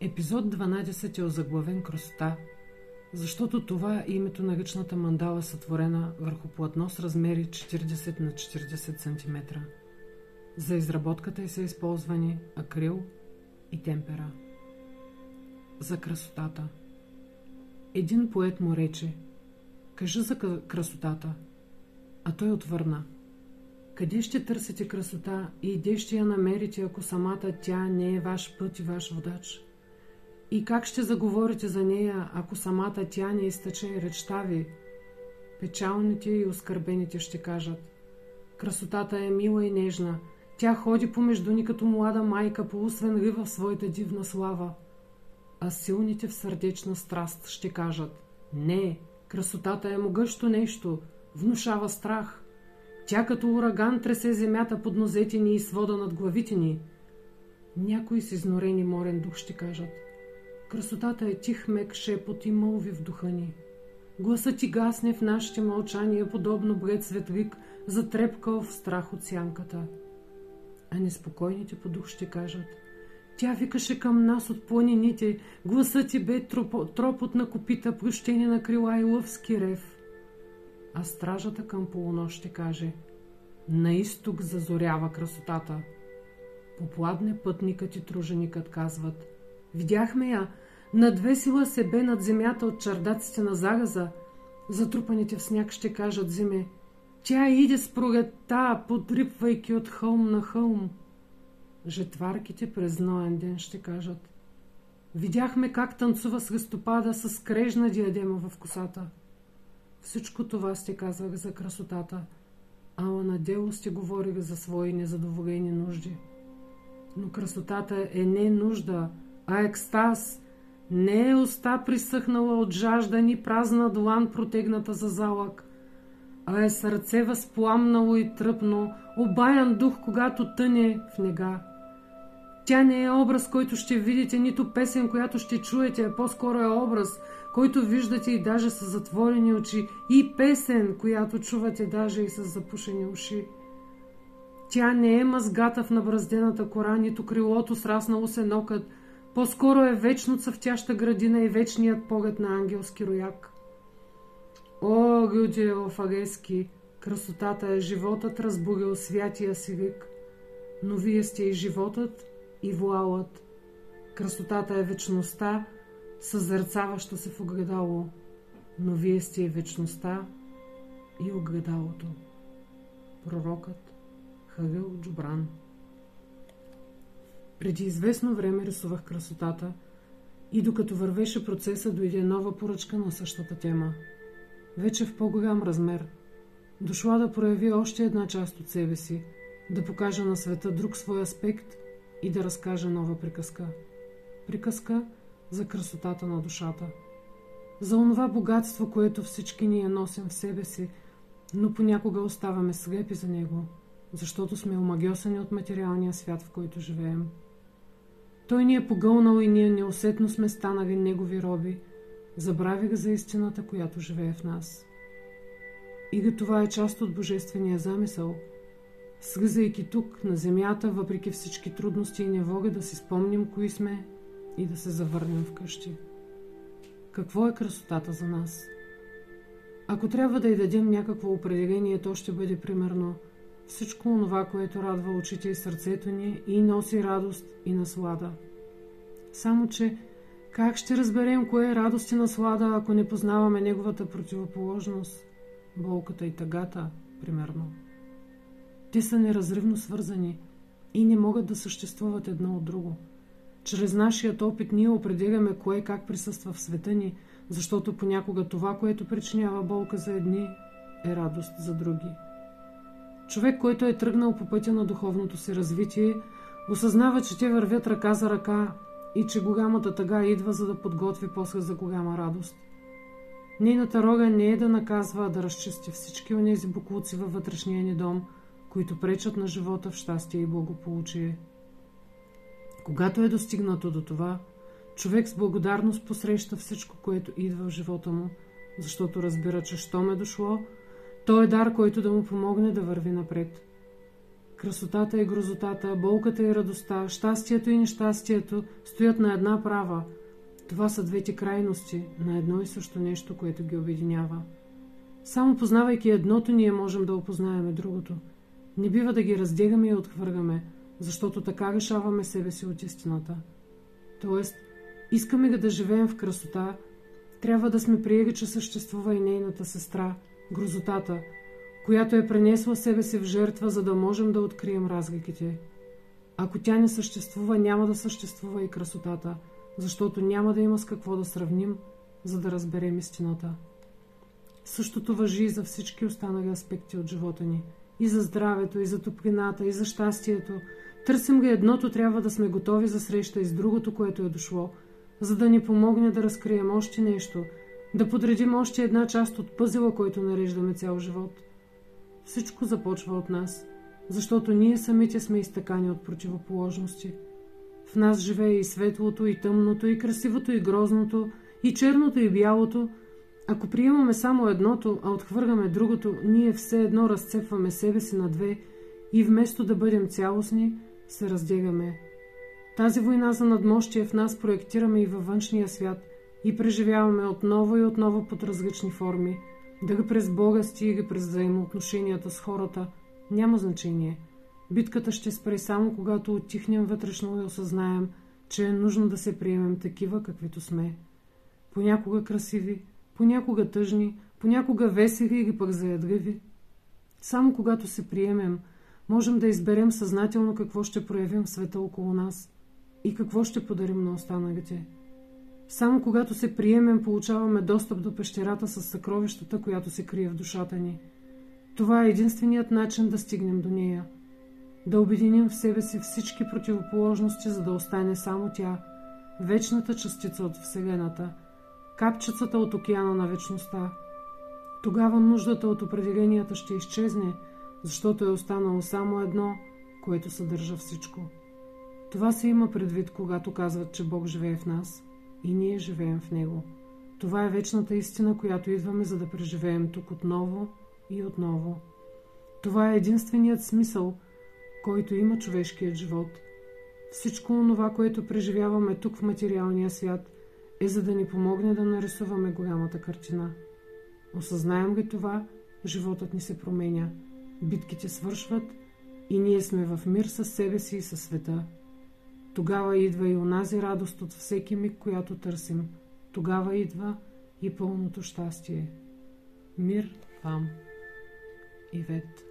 Епизод 12 е озаглавен красота, защото това е името на ръчната мандала сътворена върху платно с размери 40 на 40 см. За изработката й са използвани акрил и темпера. За красотата Един поет му рече Кажи за красотата, а той отвърна Къде ще търсите красота и де ще я намерите, ако самата тя не е ваш път и ваш водач? И как ще заговорите за нея, ако самата тя не изтъче речта ви? Печалните и оскърбените ще кажат. Красотата е мила и нежна. Тя ходи помежду ни като млада майка, полусвен в своята дивна слава. А силните в сърдечна страст ще кажат. Не, красотата е могъщо нещо, внушава страх. Тя като ураган тресе земята под нозете ни и свода над главите ни. Някои с изнорени морен дух ще кажат – Красотата е тих мек шепот и мълви в духа ни. Гласът ти гасне в нашите мълчания, подобно бред светлик, затрепкал в страх от сянката. А неспокойните по дух ще кажат Тя викаше към нас от планините, гласът ти бе тропот на копита, прощение на крила и лъвски рев. А стражата към полунощ ще каже На изток зазорява красотата. Попладне пътникът и труженикът казват – Видяхме я. Надвесила се бе над земята от чардаците на загаза. Затрупаните в сняг ще кажат зиме. Тя иде с пролетта, подрипвайки от хълм на хълм. Жетварките през ноен ден ще кажат. Видяхме как танцува с листопада с крежна диадема в косата. Всичко това сте казвах за красотата, ала на дело сте говорили за свои незадоволени нужди. Но красотата е не нужда, а екстаз не е уста присъхнала от жажда ни празна длан протегната за залък, а е сърце възпламнало и тръпно, обаян дух, когато тъне в нега. Тя не е образ, който ще видите, нито песен, която ще чуете, а по-скоро е образ, който виждате и даже с затворени очи, и песен, която чувате даже и с запушени уши. Тя не е мазгата в набраздената кора, нито крилото сраснало се нокът, по-скоро е вечно цъфтяща градина и вечният поглед на ангелски рояк. О, Гюдиево Фагески, красотата е животът разбудил святия си вик. Но вие сте и животът, и вуалът. Красотата е вечността, съзерцаваща се в огледало, но вие сте и вечността и огледалото. Пророкът Хавил Джубран преди известно време рисувах красотата и докато вървеше процеса, дойде нова поръчка на същата тема. Вече в по-голям размер. Дошла да прояви още една част от себе си, да покажа на света друг свой аспект и да разкаже нова приказка. Приказка за красотата на душата. За онова богатство, което всички ние носим в себе си, но понякога оставаме слепи за него, защото сме омагьосани от материалния свят, в който живеем. Той ни е погълнал и ние неусетно сме станали негови роби. Забравих за истината, която живее в нас. И да това е част от божествения замисъл. Слизайки тук, на земята, въпреки всички трудности и невога, да си спомним кои сме и да се завърнем вкъщи. Какво е красотата за нас? Ако трябва да й дадем някакво определение, то ще бъде примерно – всичко това, което радва очите и сърцето ни и носи радост и наслада. Само, че как ще разберем кое е радост и наслада, ако не познаваме неговата противоположност, болката и тъгата, примерно? Те са неразривно свързани и не могат да съществуват едно от друго. Чрез нашият опит ние определяме кое как присъства в света ни, защото понякога това, което причинява болка за едни, е радост за други. Човек, който е тръгнал по пътя на духовното си развитие, осъзнава, че те вървят ръка за ръка и че голямата тъга идва, за да подготви после за голяма радост. Нейната рога не е да наказва, а да разчисти всички онези буклуци във вътрешния ни дом, които пречат на живота в щастие и благополучие. Когато е достигнато до това, човек с благодарност посреща всичко, което идва в живота му, защото разбира, че щом е дошло – той е дар, който да му помогне да върви напред. Красотата и грозотата, болката и радостта, щастието и нещастието стоят на една права. Това са двете крайности на едно и също нещо, което ги обединява. Само познавайки едното, ние можем да опознаем другото. Не бива да ги раздегаме и отхвъргаме, защото така решаваме себе си от истината. Тоест, искаме да живеем в красота, трябва да сме приели, че съществува и нейната сестра, грозотата, която е пренесла себе си в жертва, за да можем да открием разликите. Ако тя не съществува, няма да съществува и красотата, защото няма да има с какво да сравним, за да разберем истината. Същото въжи и за всички останали аспекти от живота ни. И за здравето, и за топлината, и за щастието. Търсим ли едното, трябва да сме готови за среща и с другото, което е дошло, за да ни помогне да разкрием още нещо, да подредим още една част от пъзела, който нареждаме цял живот. Всичко започва от нас, защото ние самите сме изтъкани от противоположности. В нас живее и светлото, и тъмното, и красивото, и грозното, и черното, и бялото – ако приемаме само едното, а отхвърляме другото, ние все едно разцепваме себе си на две и вместо да бъдем цялостни, се раздегаме. Тази война за надмощие в нас проектираме и във външния свят и преживяваме отново и отново под различни форми. Дали през болести или през взаимоотношенията с хората, няма значение. Битката ще спре само когато отихнем вътрешно и осъзнаем, че е нужно да се приемем такива, каквито сме. Понякога красиви, понякога тъжни, понякога весели или пък заядливи. Само когато се приемем, можем да изберем съзнателно какво ще проявим в света около нас и какво ще подарим на останалите. Само когато се приемем, получаваме достъп до пещерата с съкровищата, която се крие в душата ни. Това е единственият начин да стигнем до нея. Да обединим в себе си всички противоположности, за да остане само тя, вечната частица от Вселената – капчицата от океана на вечността. Тогава нуждата от определенията ще изчезне, защото е останало само едно, което съдържа всичко. Това се има предвид, когато казват, че Бог живее в нас и ние живеем в Него. Това е вечната истина, която идваме, за да преживеем тук отново и отново. Това е единственият смисъл, който има човешкият живот. Всичко онова, което преживяваме тук в материалния свят – е за да ни помогне да нарисуваме голямата картина. Осъзнаем ли това, животът ни се променя, битките свършват и ние сме в мир със себе си и със света. Тогава идва и онази радост от всеки миг, която търсим. Тогава идва и пълното щастие. Мир вам, Ивет.